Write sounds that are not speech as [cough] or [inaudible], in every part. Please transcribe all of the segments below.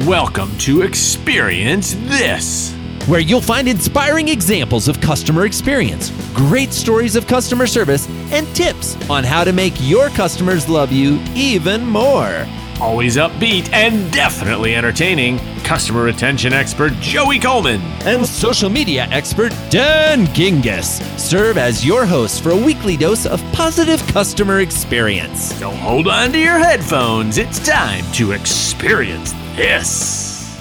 Welcome to Experience This, where you'll find inspiring examples of customer experience, great stories of customer service, and tips on how to make your customers love you even more. Always upbeat and definitely entertaining, customer retention expert Joey Coleman and social media expert Dan Gingiss serve as your hosts for a weekly dose of positive customer experience. So hold on to your headphones. It's time to experience this.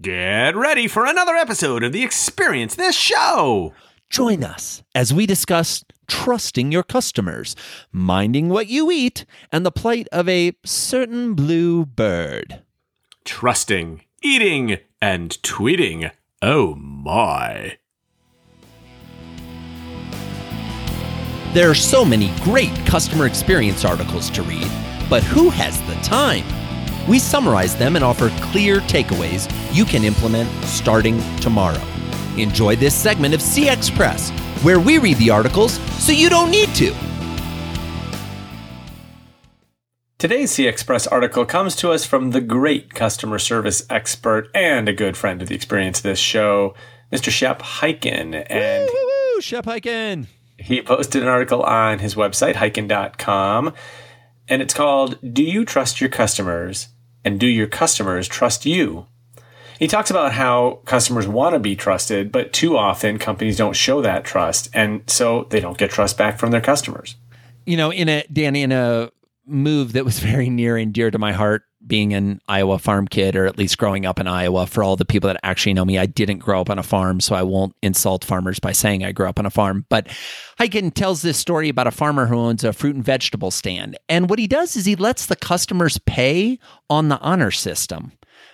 Get ready for another episode of the Experience This show. Join us as we discuss trusting your customers, minding what you eat, and the plight of a certain blue bird. Trusting, eating, and tweeting. Oh my. There are so many great customer experience articles to read, but who has the time? We summarize them and offer clear takeaways you can implement starting tomorrow. Enjoy this segment of CX Press, where we read the articles so you don't need to. Today's CX Press article comes to us from the great customer service expert and a good friend of the experience of this show, Mr. Shep Hyken. And woo, woo, woo, Shep Hyken. He posted an article on his website, hyken.com, and it's called Do You Trust Your Customers? And Do Your Customers Trust You? He talks about how customers want to be trusted, but too often companies don't show that trust, and so they don't get trust back from their customers. You know, in a Danny, in a move that was [laughs] very near and dear to my heart, being an Iowa farm kid, or at least growing up in Iowa. For all the people that actually know me, I didn't grow up on a farm, so I won't insult farmers by saying I grew up on a farm. But Hyken tells this story about a farmer who owns a fruit and vegetable stand. And what he does is he lets the customers pay on the honor system.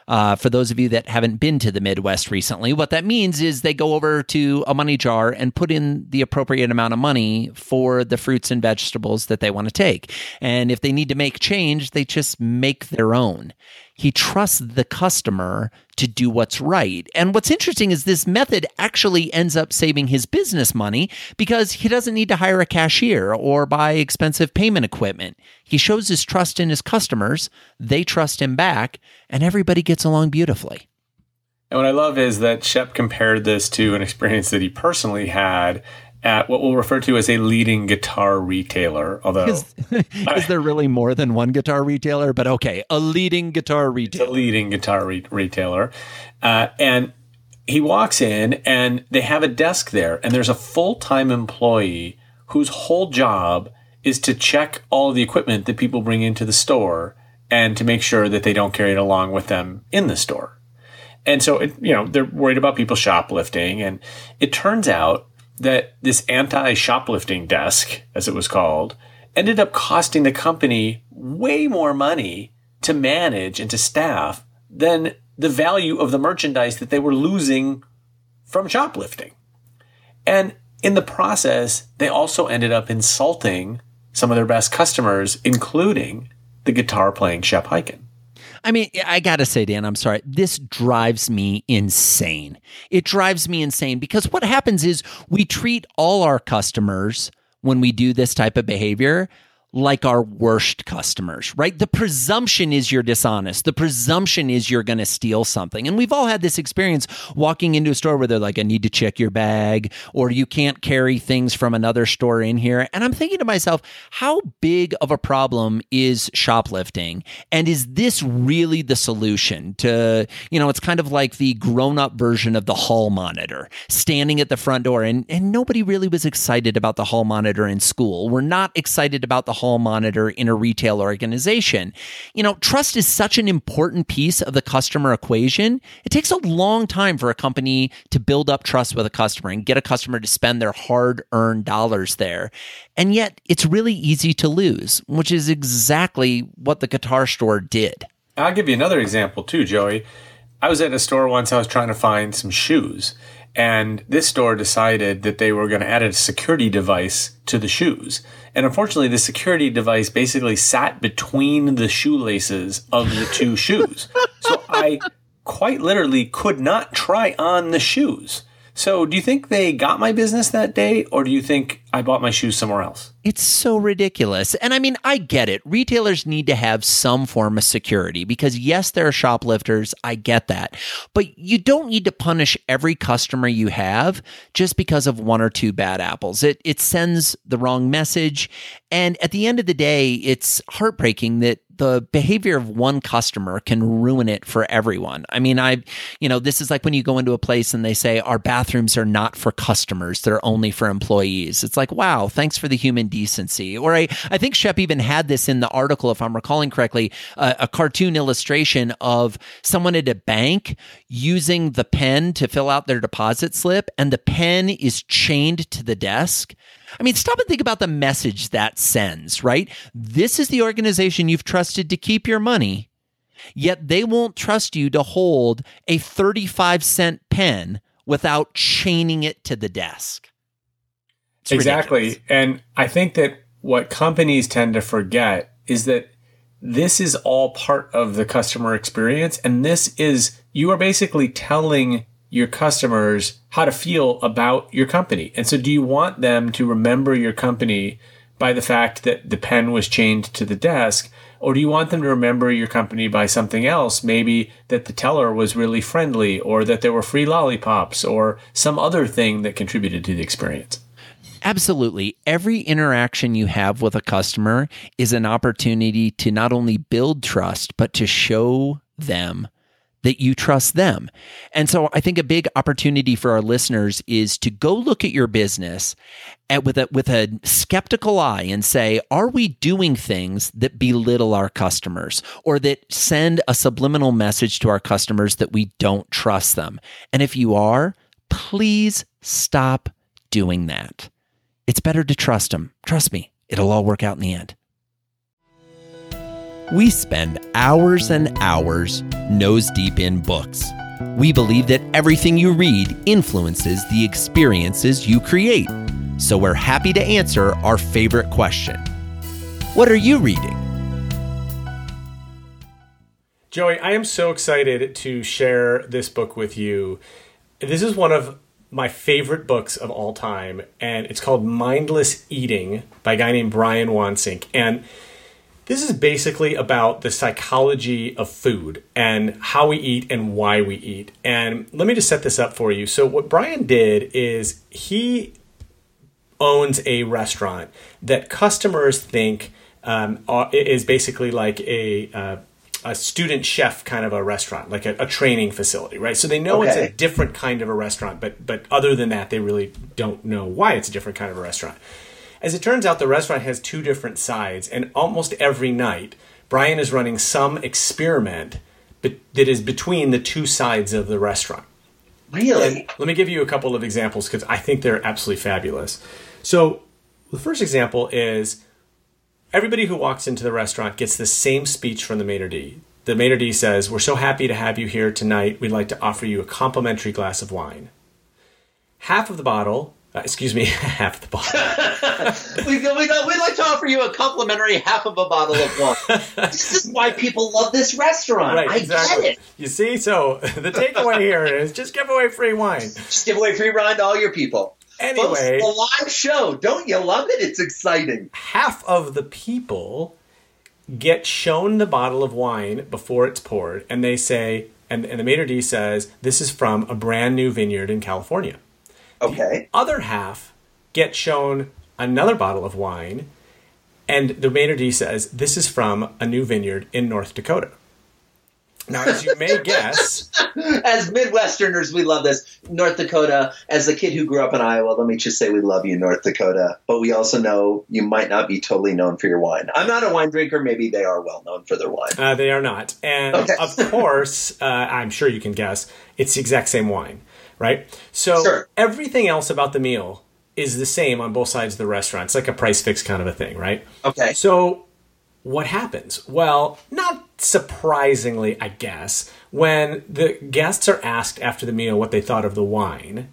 Uh, for those of you that haven't been to the Midwest recently, what that means is they go over to a money jar and put in the appropriate amount of money for the fruits and vegetables that they want to take. And if they need to make change, they just make their own. He trusts the customer to do what's right. And what's interesting is this method actually ends up saving his business money because he doesn't need to hire a cashier or buy expensive payment equipment. He shows his trust in his customers, they trust him back, and everybody gets along beautifully. And what I love is that Shep compared this to an experience that he personally had at what we'll refer to as a leading guitar retailer. Although, is, [laughs] is there really more than one guitar retailer? But okay, a leading guitar retailer. a leading guitar re- retailer. Uh, and he walks in, and they have a desk there, and there's a full time employee whose whole job is to check all the equipment that people bring into the store and to make sure that they don't carry it along with them in the store. And so, it, you know, they're worried about people shoplifting. And it turns out that this anti shoplifting desk, as it was called, ended up costing the company way more money to manage and to staff than the value of the merchandise that they were losing from shoplifting. And in the process, they also ended up insulting some of their best customers, including the guitar playing Shep Hyken. I mean, I got to say, Dan, I'm sorry. This drives me insane. It drives me insane because what happens is we treat all our customers when we do this type of behavior like our worst customers, right? The presumption is you're dishonest. The presumption is you're going to steal something. And we've all had this experience walking into a store where they're like, I need to check your bag, or you can't carry things from another store in here. And I'm thinking to myself, how big of a problem is shoplifting? And is this really the solution to, you know, it's kind of like the grown up version of the hall monitor standing at the front door. And, and nobody really was excited about the hall monitor in school. We're not excited about the hall monitor in a retail organization. You know, trust is such an important piece of the customer equation. It takes a long time for a company to build up trust with a customer and get a customer to spend their hard earned dollars there. And yet it's really easy to lose, which is exactly what the guitar store did. I'll give you another example too, Joey. I was at a store once, I was trying to find some shoes. And this store decided that they were going to add a security device to the shoes. And unfortunately, the security device basically sat between the shoelaces of the two [laughs] shoes. So I quite literally could not try on the shoes. So do you think they got my business that day, or do you think I bought my shoes somewhere else. It's so ridiculous. And I mean, I get it. Retailers need to have some form of security because, yes, there are shoplifters. I get that. But you don't need to punish every customer you have just because of one or two bad apples. It, it sends the wrong message. And at the end of the day, it's heartbreaking that the behavior of one customer can ruin it for everyone. I mean, I, you know, this is like when you go into a place and they say our bathrooms are not for customers, they're only for employees. It's like, wow, thanks for the human decency. Or I, I think Shep even had this in the article, if I'm recalling correctly, uh, a cartoon illustration of someone at a bank using the pen to fill out their deposit slip, and the pen is chained to the desk. I mean, stop and think about the message that sends, right? This is the organization you've trusted to keep your money, yet they won't trust you to hold a 35 cent pen without chaining it to the desk. It's exactly. Ridiculous. And I think that what companies tend to forget is that this is all part of the customer experience. And this is, you are basically telling your customers how to feel about your company. And so, do you want them to remember your company by the fact that the pen was chained to the desk? Or do you want them to remember your company by something else? Maybe that the teller was really friendly, or that there were free lollipops, or some other thing that contributed to the experience. Absolutely. Every interaction you have with a customer is an opportunity to not only build trust, but to show them that you trust them. And so I think a big opportunity for our listeners is to go look at your business at, with a with a skeptical eye and say, are we doing things that belittle our customers or that send a subliminal message to our customers that we don't trust them? And if you are, please stop doing that. It's better to trust them. Trust me, it'll all work out in the end. We spend hours and hours nose deep in books. We believe that everything you read influences the experiences you create. So we're happy to answer our favorite question What are you reading? Joey, I am so excited to share this book with you. This is one of my favorite books of all time, and it's called Mindless Eating by a guy named Brian Wansink. And this is basically about the psychology of food and how we eat and why we eat. And let me just set this up for you. So, what Brian did is he owns a restaurant that customers think um, is basically like a uh, a student chef kind of a restaurant, like a, a training facility, right? So they know okay. it's a different kind of a restaurant, but but other than that, they really don't know why it's a different kind of a restaurant. As it turns out, the restaurant has two different sides, and almost every night, Brian is running some experiment that is between the two sides of the restaurant. Really? And let me give you a couple of examples because I think they're absolutely fabulous. So, the first example is everybody who walks into the restaurant gets the same speech from the maitre d'. The maitre d' says, We're so happy to have you here tonight. We'd like to offer you a complimentary glass of wine. Half of the bottle uh, excuse me, [laughs] half the bottle. [laughs] we, we, we'd like to offer you a complimentary half of a bottle of wine. [laughs] this is why people love this restaurant. Right, I exactly. get it. You see, so the takeaway here is just give away free wine. Just give away free wine to all your people. Anyway, Folks, a live show. Don't you love it? It's exciting. Half of the people get shown the bottle of wine before it's poured, and they say, and, and the maitre d' says, this is from a brand new vineyard in California. Okay. The other half get shown another bottle of wine, and the maitre d' says, This is from a new vineyard in North Dakota. Now, as you may guess, [laughs] as Midwesterners, we love this. North Dakota, as a kid who grew up in Iowa, let me just say we love you, North Dakota. But we also know you might not be totally known for your wine. I'm not a wine drinker. Maybe they are well known for their wine. Uh, they are not. And okay. of [laughs] course, uh, I'm sure you can guess, it's the exact same wine right? So sure. everything else about the meal is the same on both sides of the restaurant. It's like a price fix kind of a thing, right? Okay. So what happens? Well, not surprisingly, I guess, when the guests are asked after the meal what they thought of the wine,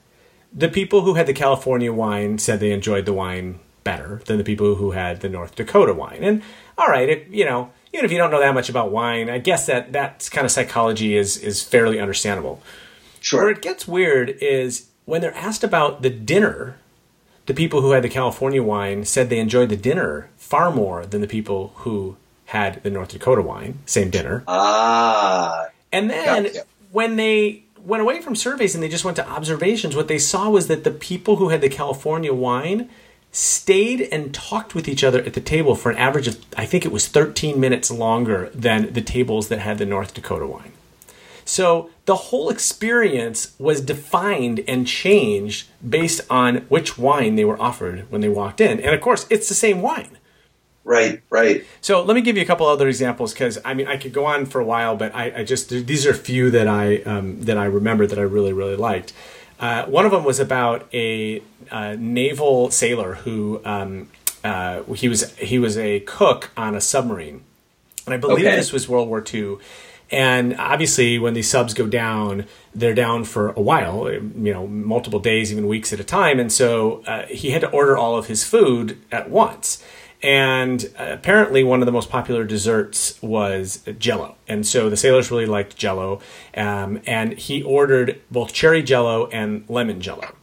the people who had the California wine said they enjoyed the wine better than the people who had the North Dakota wine. And all right, it, you know, even if you don't know that much about wine, I guess that that kind of psychology is is fairly understandable. Sure. Where it gets weird is when they're asked about the dinner, the people who had the California wine said they enjoyed the dinner far more than the people who had the North Dakota wine, same dinner. Ah. And then when they went away from surveys and they just went to observations, what they saw was that the people who had the California wine stayed and talked with each other at the table for an average of, I think it was 13 minutes longer than the tables that had the North Dakota wine. So the whole experience was defined and changed based on which wine they were offered when they walked in. And of course, it's the same wine. Right, right. So let me give you a couple other examples because I mean I could go on for a while, but I, I just these are a few that I um, that I remember that I really really liked. Uh, one of them was about a, uh naval sailor who um, uh, he was he was a cook on a submarine, and I believe Okay. this was World War II. And obviously, when these subs go down, they're down for a while, you know, multiple days, even weeks at a time. And so uh, he had to order all of his food at once. And apparently, one of the most popular desserts was Jello, and so the sailors really liked Jello. Um, and he ordered both cherry Jello and lemon Jello.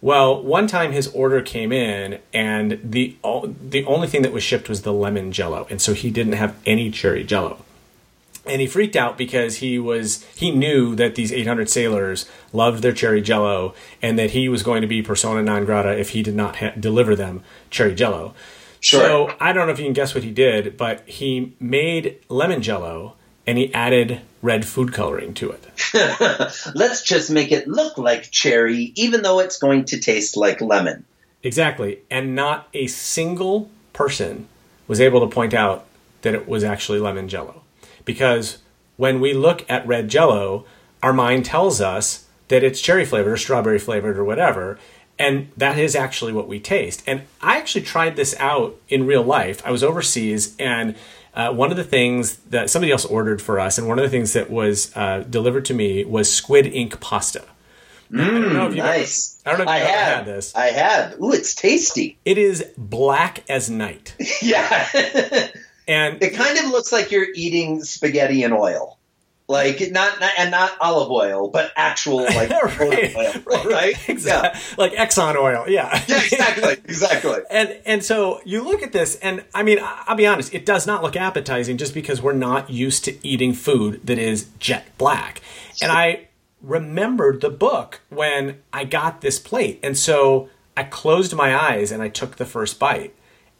Well, one time his order came in, and the the only thing that was shipped was the lemon Jello, and so he didn't have any cherry Jello and he freaked out because he was he knew that these 800 sailors loved their cherry jello and that he was going to be persona non grata if he did not ha- deliver them cherry jello Sure. so i don't know if you can guess what he did but he made lemon jello and he added red food coloring to it [laughs] Let's just make it look like cherry, even though it's going to taste like lemon. exactly and not a single person was able to point out that it was actually lemon jello because when we look at red jello our mind tells us that it's cherry flavored or strawberry flavored or whatever and that is actually what we taste and i actually tried this out in real life i was overseas and uh, one of the things that somebody else ordered for us and one of the things that was uh, delivered to me was squid ink pasta Now, I don't know if you've ever- Nice. I don't know if you've ever had this. I have. Ooh, it's tasty. It is black as night. [laughs] yeah. And it kind of looks like you're eating spaghetti and oil. Like not, not and not olive oil, but actual [laughs] like Right, oil, [laughs] right? [laughs] exactly. Like Exxon oil. Yeah. Yeah, exactly, exactly. and and so you look at this and I mean I'll be honest, it does not look appetizing just because we're not used to eating food that is jet black. And I remembered the book when I got this plate. And so I closed my eyes and I took the first bite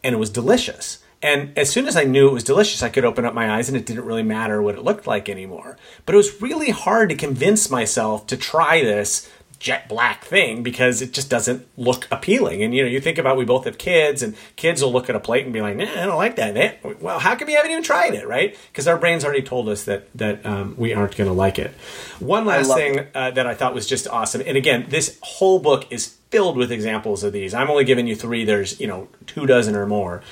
and it was delicious. And as soon as I knew it was delicious, I could open up my eyes and it didn't really matter what it looked like anymore. But it was really hard to convince myself to try this jet black thing because it just doesn't look appealing. And you know, you think about we both have kids, and kids will look at a plate and be like, "Nah, I don't like that." Eh, Well, how come you haven't even tried it, right? Because our brains already told us that that um, we aren't going to like it. One last thing uh, that I thought was just awesome, and again, this whole book is filled with examples of these. I'm only giving you three. There's you know two dozen or more.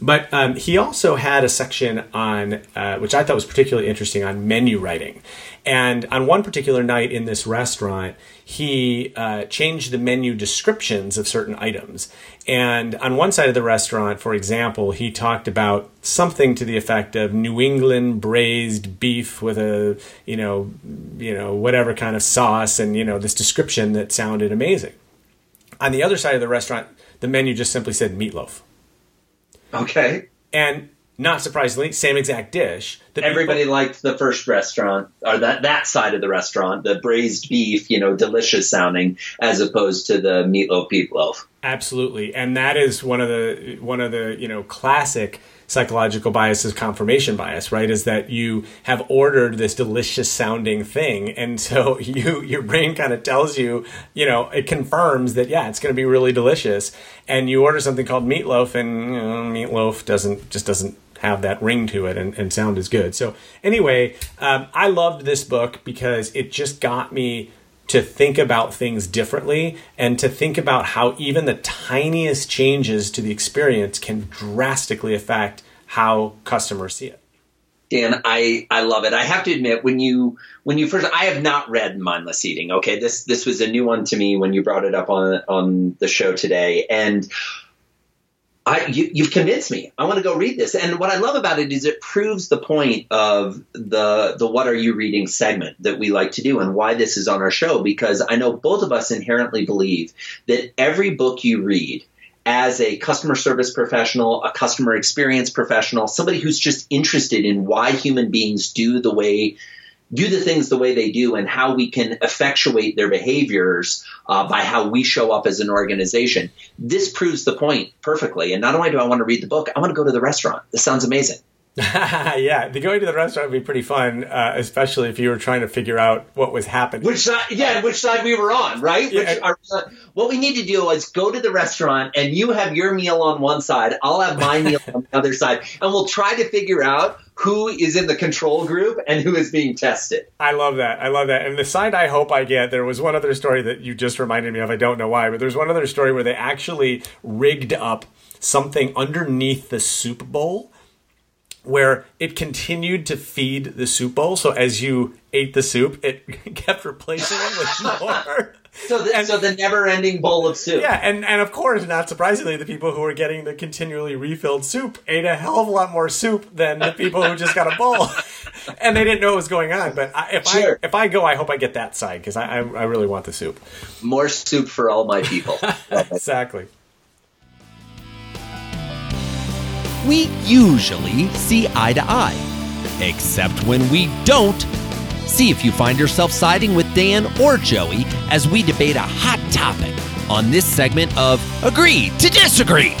But um, he also had a section on, uh, which I thought was particularly interesting, on menu writing. And on one particular night in this restaurant, he uh, changed the menu descriptions of certain items. And on one side of the restaurant, for example, he talked about something to the effect of New England braised beef with a, you know, you know, whatever kind of sauce, and you know, this description that sounded amazing. On the other side of the restaurant, the menu just simply said meatloaf. Okay. And not surprisingly, same exact dish. That Everybody people- liked the first restaurant, or that that side of the restaurant, the braised beef, you know, delicious sounding, as opposed to the meatloaf meatloaf. absolutely, and that is one of the one of the you know classic psychological biases, confirmation bias, right? Is that you have ordered this delicious sounding thing, and [laughs] so you your brain kind of tells you, you know, it confirms that yeah, it's going to be really delicious, and you order something called meatloaf, and you know, meatloaf doesn't just doesn't have that ring to it and, and sound as good. So anyway, um, I loved this book because it just got me to think about things differently and to think about how even the tiniest changes to the experience can drastically affect how customers see it. Dan, I, I love it. I have to admit, when you when you first, I have not read Mindless Eating. Okay, this this was a new one to me when you brought it up on on the show today, and I, you, you've convinced me. I want to go read this. And what I love about it is it proves the point of the the what are you reading segment that we like to do and why this is on our show because I know both of us inherently believe that every book you read as a customer service professional, a customer experience professional, somebody who's just interested in why human beings do the way do the things the way they do and how we can effectuate their behaviors uh, by how we show up as an organization. This proves the point perfectly. And not only do I want to read the book, I want to go to the restaurant. This sounds amazing. [laughs] yeah, the going to the restaurant would be pretty fun, uh, especially if you were trying to figure out what was happening. Which side? Yeah, which side we were on, right? Yeah, which, our, what we need to do is go to the restaurant, and you have your meal on one side, I'll have my [laughs] meal on the other side, and we'll try to figure out who is in the control group and who is being tested. I love that. I love that. And the side I hope I get, there was one other story that you just reminded me of. I don't know why, but there's one other story where they actually rigged up something underneath the soup bowl where it continued to feed the soup bowl. So as you ate the soup, it [laughs] kept replacing it with [laughs] more. So the, and, so the never-ending bowl of soup. Yeah, and, and of course, not surprisingly, the people who were getting the continually refilled soup ate a hell of a lot more soup than the people who just got a bowl, [laughs] and they didn't know what was going on. But I, if sure. I if I go, I hope I get that side because I, I I really want the soup. More soup for all my people. [laughs] exactly. we usually see eye to eye. Except when we don't. See if you find yourself siding with Dan or Joey as we debate a hot topic on this segment of Agree to Disagree.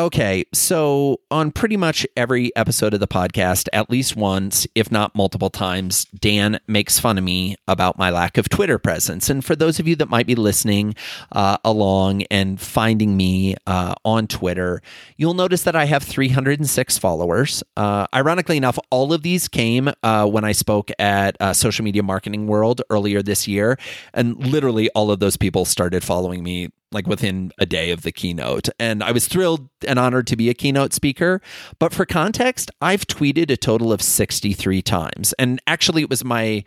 Okay, so on pretty much every episode of the podcast, at least once, if not multiple times, Dan makes fun of me about my lack of Twitter presence. And for those of you that might be listening uh, along and finding me uh, on Twitter, you'll notice that I have 306 followers. Uh, ironically enough, all of these came uh, when I spoke at uh, Social Media Marketing World earlier this year. And literally all of those people started following me like within a day of the keynote. And I was thrilled and honored to be a keynote speaker. But for context, I've tweeted a total of 63 times. And actually, it was my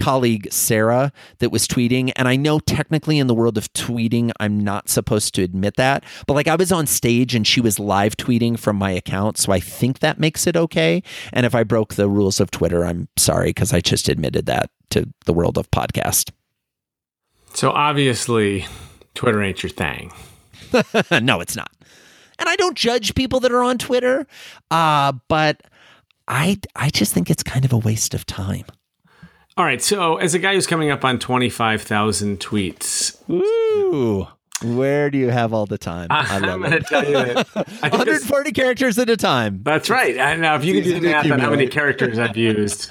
colleague Sarah that was tweeting. And I know technically in the world of tweeting, I'm not supposed to admit that. But like I was on stage and she was live tweeting from my account. So I think that makes it okay. And if I broke the rules of Twitter, I'm sorry because I just admitted that to the world of podcast. So obviously, Twitter ain't your thing. [laughs] no, it's not. And I don't judge people that are on Twitter, uh, but I I just think it's kind of a waste of time. All right, so as a guy who's coming up on twenty five thousand tweets, Ooh. Where do you have all the time? I am going to tell you that [laughs] 140 characters at a time. That's right. Now, if you can do the math on how many characters I've used,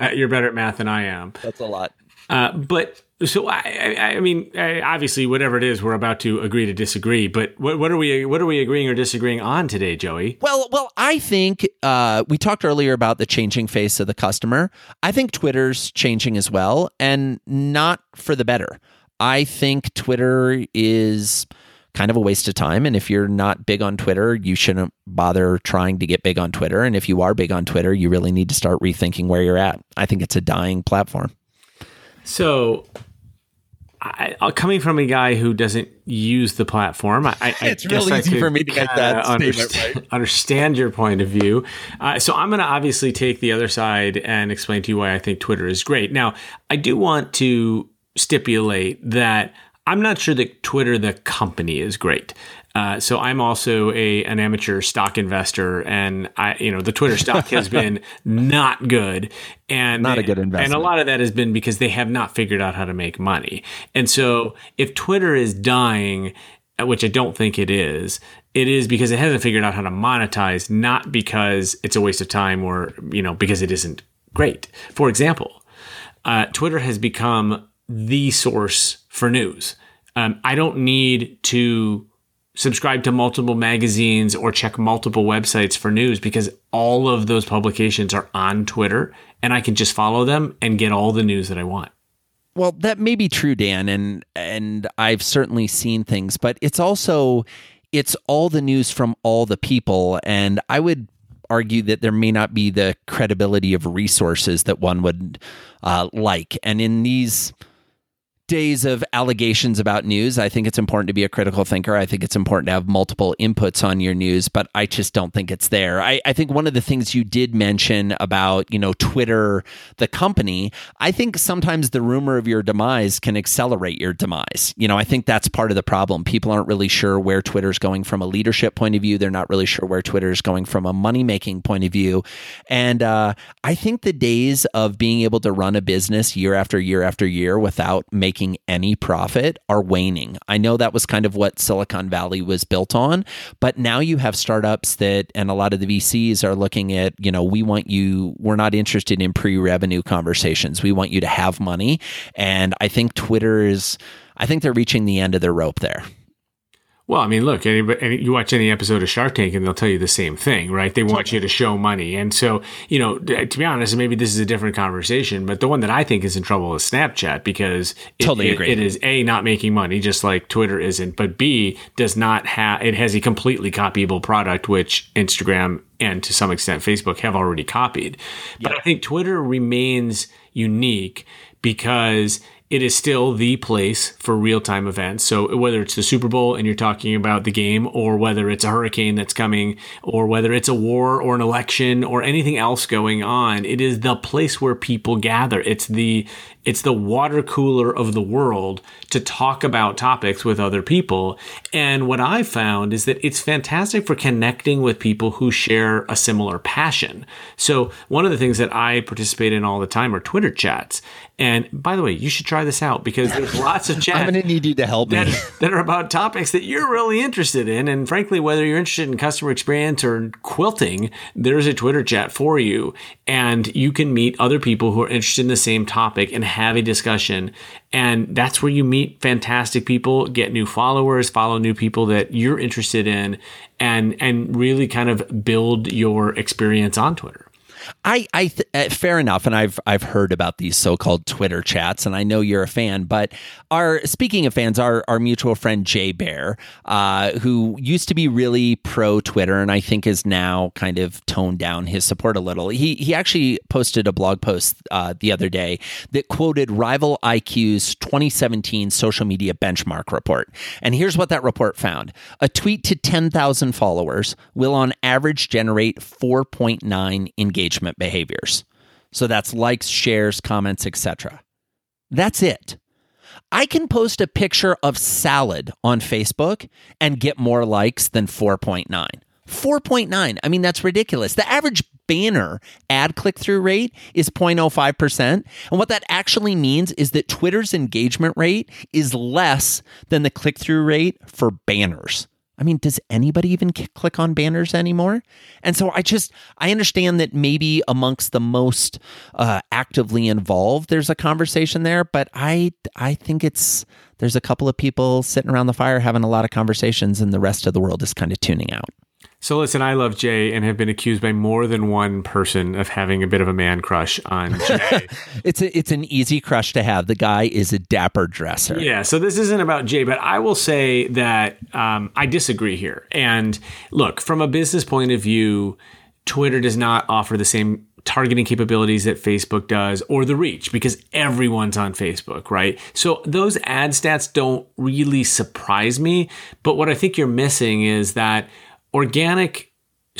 uh, you're better at math than I am. That's a lot. Uh, but so I, I mean, obviously, whatever it is, we're about to agree to disagree. But what, what are we? What are we agreeing or disagreeing on today, Joey? Well, well, I think uh, we talked earlier about the changing face of the customer. I think Twitter's changing as well, and not for the better. I think Twitter is kind of a waste of time. And if you're not big on Twitter, you shouldn't bother trying to get big on Twitter. And if you are big on Twitter, you really need to start rethinking where you're at. I think it's a dying platform. So I, coming from a guy who doesn't use the platform, I, I it's real easy for me to get that understand, right? [laughs] understand your point of view. Uh, so I'm going to obviously take the other side and explain to you why I think Twitter is great. Now, I do want to stipulate that I'm not sure that Twitter, the company, is great. Uh, so I'm also a an amateur stock investor, and I, you know, the Twitter stock has [laughs] been not good, and not a good investment. And a lot of that has been because they have not figured out how to make money. And so if Twitter is dying, uh, which I don't think it is, it is because it hasn't figured out how to monetize, not because it's a waste of time or you know because it isn't great. For example, uh, Twitter has become the source for news. Um, I don't need to subscribe to multiple magazines or check multiple websites for news because all of those publications are on Twitter and I can just follow them and get all the news that I want. Well, that may be true, Dan, and and I've certainly seen things, but it's also it's all the news from all the people and I would argue that there may not be the credibility of resources that one would uh, like. And in these days of allegations about news. I think it's important to be a critical thinker. I think it's important to have multiple inputs on your news, but I just don't think it's there. I, I think one of the things you did mention about, you know, Twitter, the company, I think sometimes the rumor of your demise can accelerate your demise. You know, I think that's part of the problem. People aren't really sure where Twitter's going from a leadership point of view. They're not really sure where Twitter's going from a money making point of view. And uh, I think the days of being able to run a business year after year after year without making making any profit are waning. I know that was kind of what Silicon Valley was built on, but now you have startups that, and a lot of the VCs are looking at, you know, we want you, we're not interested in pre revenue conversations. We want you to have money. And I think Twitter is, I think they're reaching the end of their rope there. Well, I mean, look, any, any, you watch any episode of Shark Tank and they'll tell you the same thing, right? They want you to show money. And so, you know, to be honest, maybe this is a different conversation, but the one that I think is in trouble is Snapchat because it, totally it, it is A, not making money, just like Twitter isn't, but B, does not have, it has a completely copyable product, which Instagram and to some extent Facebook have already copied. But I think Twitter remains unique because it is still the place for real time events. So whether it's the Super Bowl and you're talking about the game, or whether it's a hurricane that's coming, or whether it's a war or an election or anything else going on, it is the place where people gather. It's the it's the water cooler of the world to talk about topics with other people. And what I found is that it's fantastic for connecting with people who share a similar passion. So one of the things that I participate in all the time are Twitter chats. And by the way, you should try this out because there's [laughs] lots of chats. I'm going to need you to help me. That, that are about topics that you're really interested in. And frankly, whether you're interested in customer experience or quilting, there's a Twitter chat for you. And you can meet other people who are interested in the same topic and have a discussion. And that's where you meet fantastic people, get new followers, follow new people that you're interested in, and and really kind of build your experience on Twitter. I, I, th- uh, fair enough, and I've I've heard about these so-called Twitter chats, and I know you're a fan. But our speaking of fans, our our mutual friend Jay Baer, uh, who used to be really pro Twitter, and I think is now kind of toned down his support a little. He he actually posted a blog post uh, the other day that quoted Rival IQ's 2017 social media benchmark report, and here's what that report found: a tweet to 10,000 followers will, on average, generate 4.9 engagement behaviors. So that's likes, shares, comments, etc. That's it. I can post a picture of salad on Facebook and get more likes than 4.9. 4.9. I mean, that's ridiculous. The average banner ad click through rate is 0.05%. And what that actually means is that Twitter's engagement rate is less than the click through rate for banners. I mean, does anybody even click on banners anymore? And so I just I understand that maybe amongst the most uh, actively involved, there's a conversation there, but I I think it's there's a couple of people sitting around the fire having a lot of conversations, and the rest of the world is kind of tuning out. So listen, I love Jay and have been accused by more than one person of having a bit of a man crush on [laughs] Jay. it's a, it's an easy crush to have. The guy is a dapper dresser. Yeah. So this isn't about Jay, but I will say that um, I disagree here. And look, from a business point of view, Twitter does not offer the same targeting capabilities that Facebook does or the reach because everyone's on Facebook, right? So those ad stats don't really surprise me. But what I think you're missing is that organic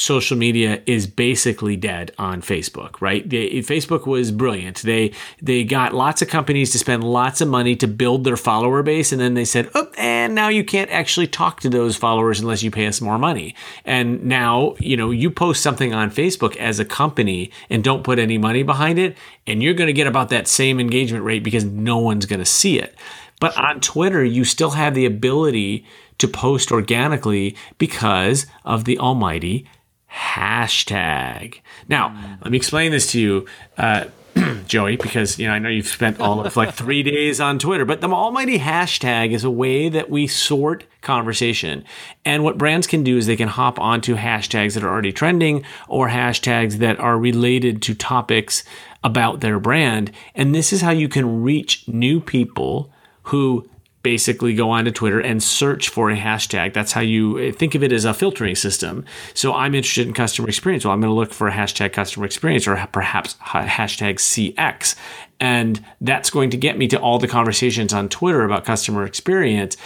social media is basically dead on Facebook, right? They, Facebook was brilliant. They they got lots of companies to spend lots of money to build their follower base, and then they said, "Oh, and now you can't actually talk to those followers unless you pay us more money." And now, you know, you post something on Facebook as a company and don't put any money behind it, and you're going to get about that same engagement rate because no one's going to see it. But on Twitter, you still have the ability to post organically because of the almighty hashtag. Now, let me explain this to you. Uh, [clears throat] Joey, because you know I know you've spent all of like three days on Twitter, but the almighty hashtag is a way that we sort conversation. And what brands can do is they can hop onto hashtags that are already trending or hashtags that are related to topics about their brand. And this is how you can reach new people who basically go onto Twitter and search for a hashtag. That's how you eh, think of it as a filtering system. So I'm interested in customer experience. Well, I'm going to look for a hashtag customer experience or perhaps hashtag CX. And that's going to get me to all the conversations on Twitter about customer experience.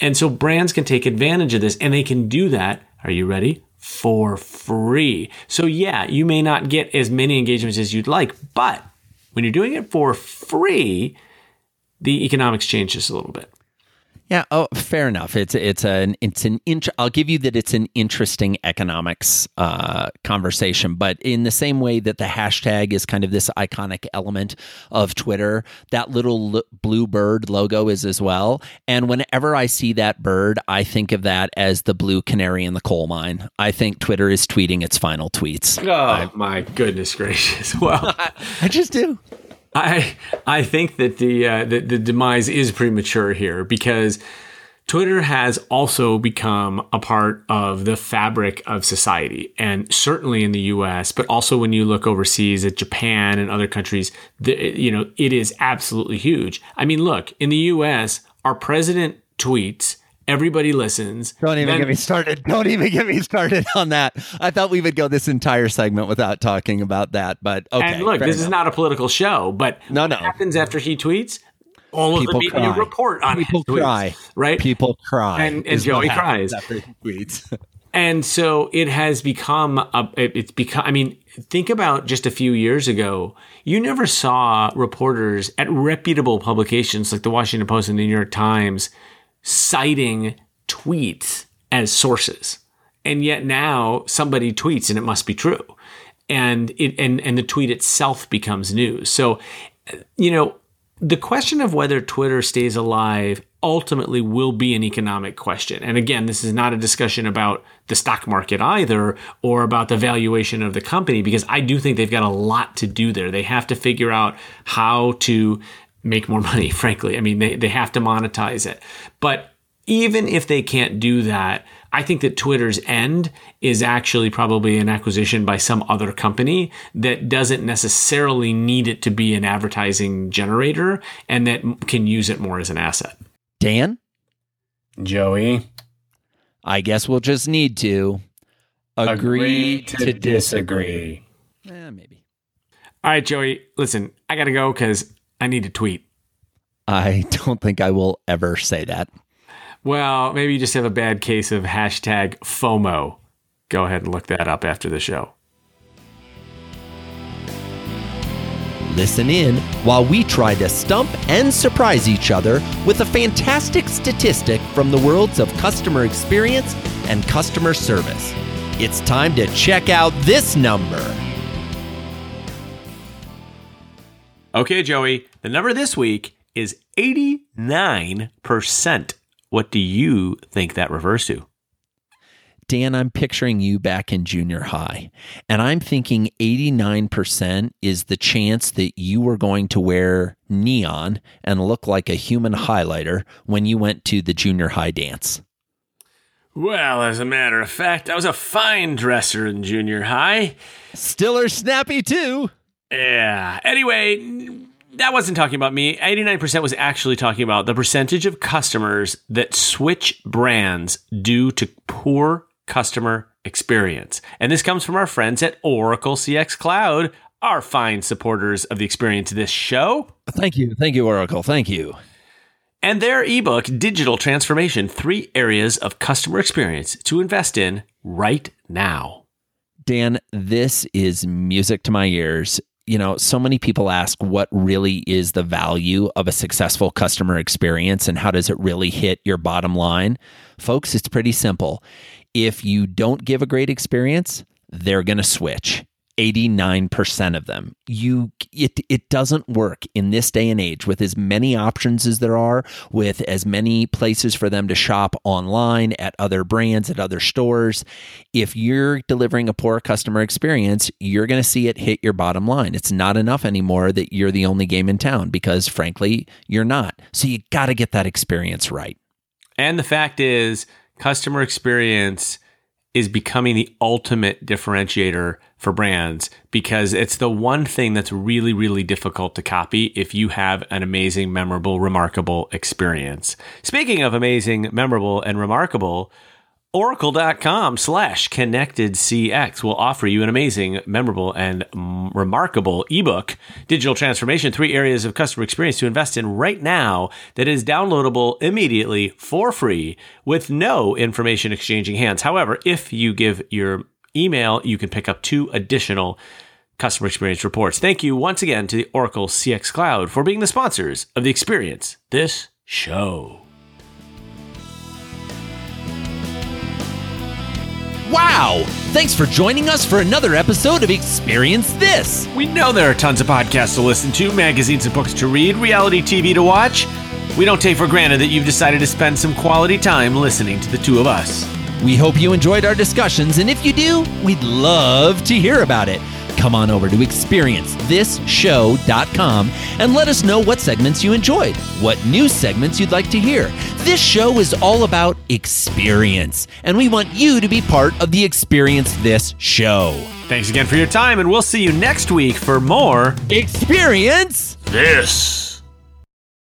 And so brands can take advantage of this and they can do that. Are you ready? For free. So yeah, you may not get as many engagements as you'd like, but when you're doing it for free, the economics change just a little bit. Yeah. Oh, fair enough. It's it's an it's an int- I'll give you that it's an interesting economics uh, conversation, but in the same way that the hashtag is kind of this iconic element of Twitter, that little l- blue bird logo is as well. And whenever I see that bird, I think of that as the blue canary in the coal mine. I think Twitter is tweeting its final tweets. Oh I, my goodness gracious! [laughs] Well, [laughs] I just do. I I think that the, uh, the the demise is premature here because Twitter has also become a part of the fabric of society, and certainly in the U.S., but also when you look overseas at Japan and other countries, the, you know it is absolutely huge. I mean, look in the U.S., our president tweets Everybody listens. Don't even then, get me started. Don't even get me started on that. I thought we would go this entire segment without talking about that, but okay. And look, this enough. is not a political show, but no, no. what happens after he tweets? All people of the media report on people tweets, cry, right? People cry, and, and Joey cries after he tweets. [laughs] and so it has become a, it's become i mean think about just a few years ago you never saw reporters at reputable publications like the washington post and the new york times citing tweets as sources. And yet now somebody tweets and it must be true. And it and, and the tweet itself becomes news. So, you know, the question of whether Twitter stays alive ultimately will be an economic question. And again, this is not a discussion about the stock market either or about the valuation of the company because I do think they've got a lot to do there. They have to figure out how to make more [laughs] money, frankly. I mean, they, they have to monetize it. But even if they can't do that, I think that Twitter's end is actually probably an acquisition by some other company that doesn't necessarily need it to be an advertising generator and that can use it more as an asset. Dan? Joey? I guess we'll just need to agree, agree to, to, disagree. disagree. Eh, maybe. All right, Joey, listen, I got to go because I need to tweet. I [laughs] don't think I will ever say that. Well, maybe you just have a bad case of hashtag FOMO. Go ahead and look that up after the show. Listen in while we try to stump and surprise each other with a fantastic statistic from the worlds of customer experience and customer service. It's time to check out this number. Okay, Joey, the number this week is 89%. What do you think that refers to? Dan, I'm picturing you back in junior high, and I'm thinking 89% is the chance that you were going to wear neon and look like a human highlighter when you went to the junior high dance. Well, as a matter of fact, I was a fine dresser in junior high. Stiller snappy, too. Yeah. Anyway, that wasn't talking about me. 89% was actually talking about the percentage of customers that switch brands due to poor customer experience. And this comes from our friends at Oracle CX Cloud, our fine supporters of the experience of this show. Thank you. Thank you, Oracle. Thank you. And their ebook, Digital Transformation Three Areas of Customer Experience to Invest in Right Now. Dan, this is music to my ears you know, so many people ask what really is the value of a successful customer experience and how does it really hit your bottom line? Folks, it's pretty simple. If you don't give a great experience, they're going to switch. 89% of them. You it it doesn't work in this day and age with as many options as there are, with as many places for them to shop online at other brands at other stores. If you're delivering a poor customer experience, you're going to see it hit your bottom line. It's not enough anymore that you're the only game in town because frankly, you're not. So you got to get that experience right. And the fact is, customer experience is becoming the ultimate differentiator for brands because it's the one thing that's really, really difficult to copy if you have an amazing, memorable, remarkable experience. Speaking of amazing, memorable, and remarkable, Oracle.com slash connected CX will offer you an amazing, memorable, and remarkable ebook, Digital Transformation, three areas of customer experience to invest in right now that is downloadable immediately for free with no information exchanging hands. However, if you give your email, you can pick up two additional customer experience reports. Thank you once again to the Oracle CX Cloud for being the sponsors of the experience this show. Wow! Thanks for joining us for another episode of Experience This. We know there are tons of podcasts to listen to, magazines and books to read, reality TV to watch. We don't take for granted that you've decided to spend some quality time listening to the two of us. We hope you enjoyed our discussions, and if you do, we'd love to hear about it. Come on over to experiencethisshow.com and let us know what segments you enjoyed, what new segments you'd like to hear. This show is all about experience, and we want you to be part of the Experience This show. Thanks again for your time, and we'll see you next week for more Experience This.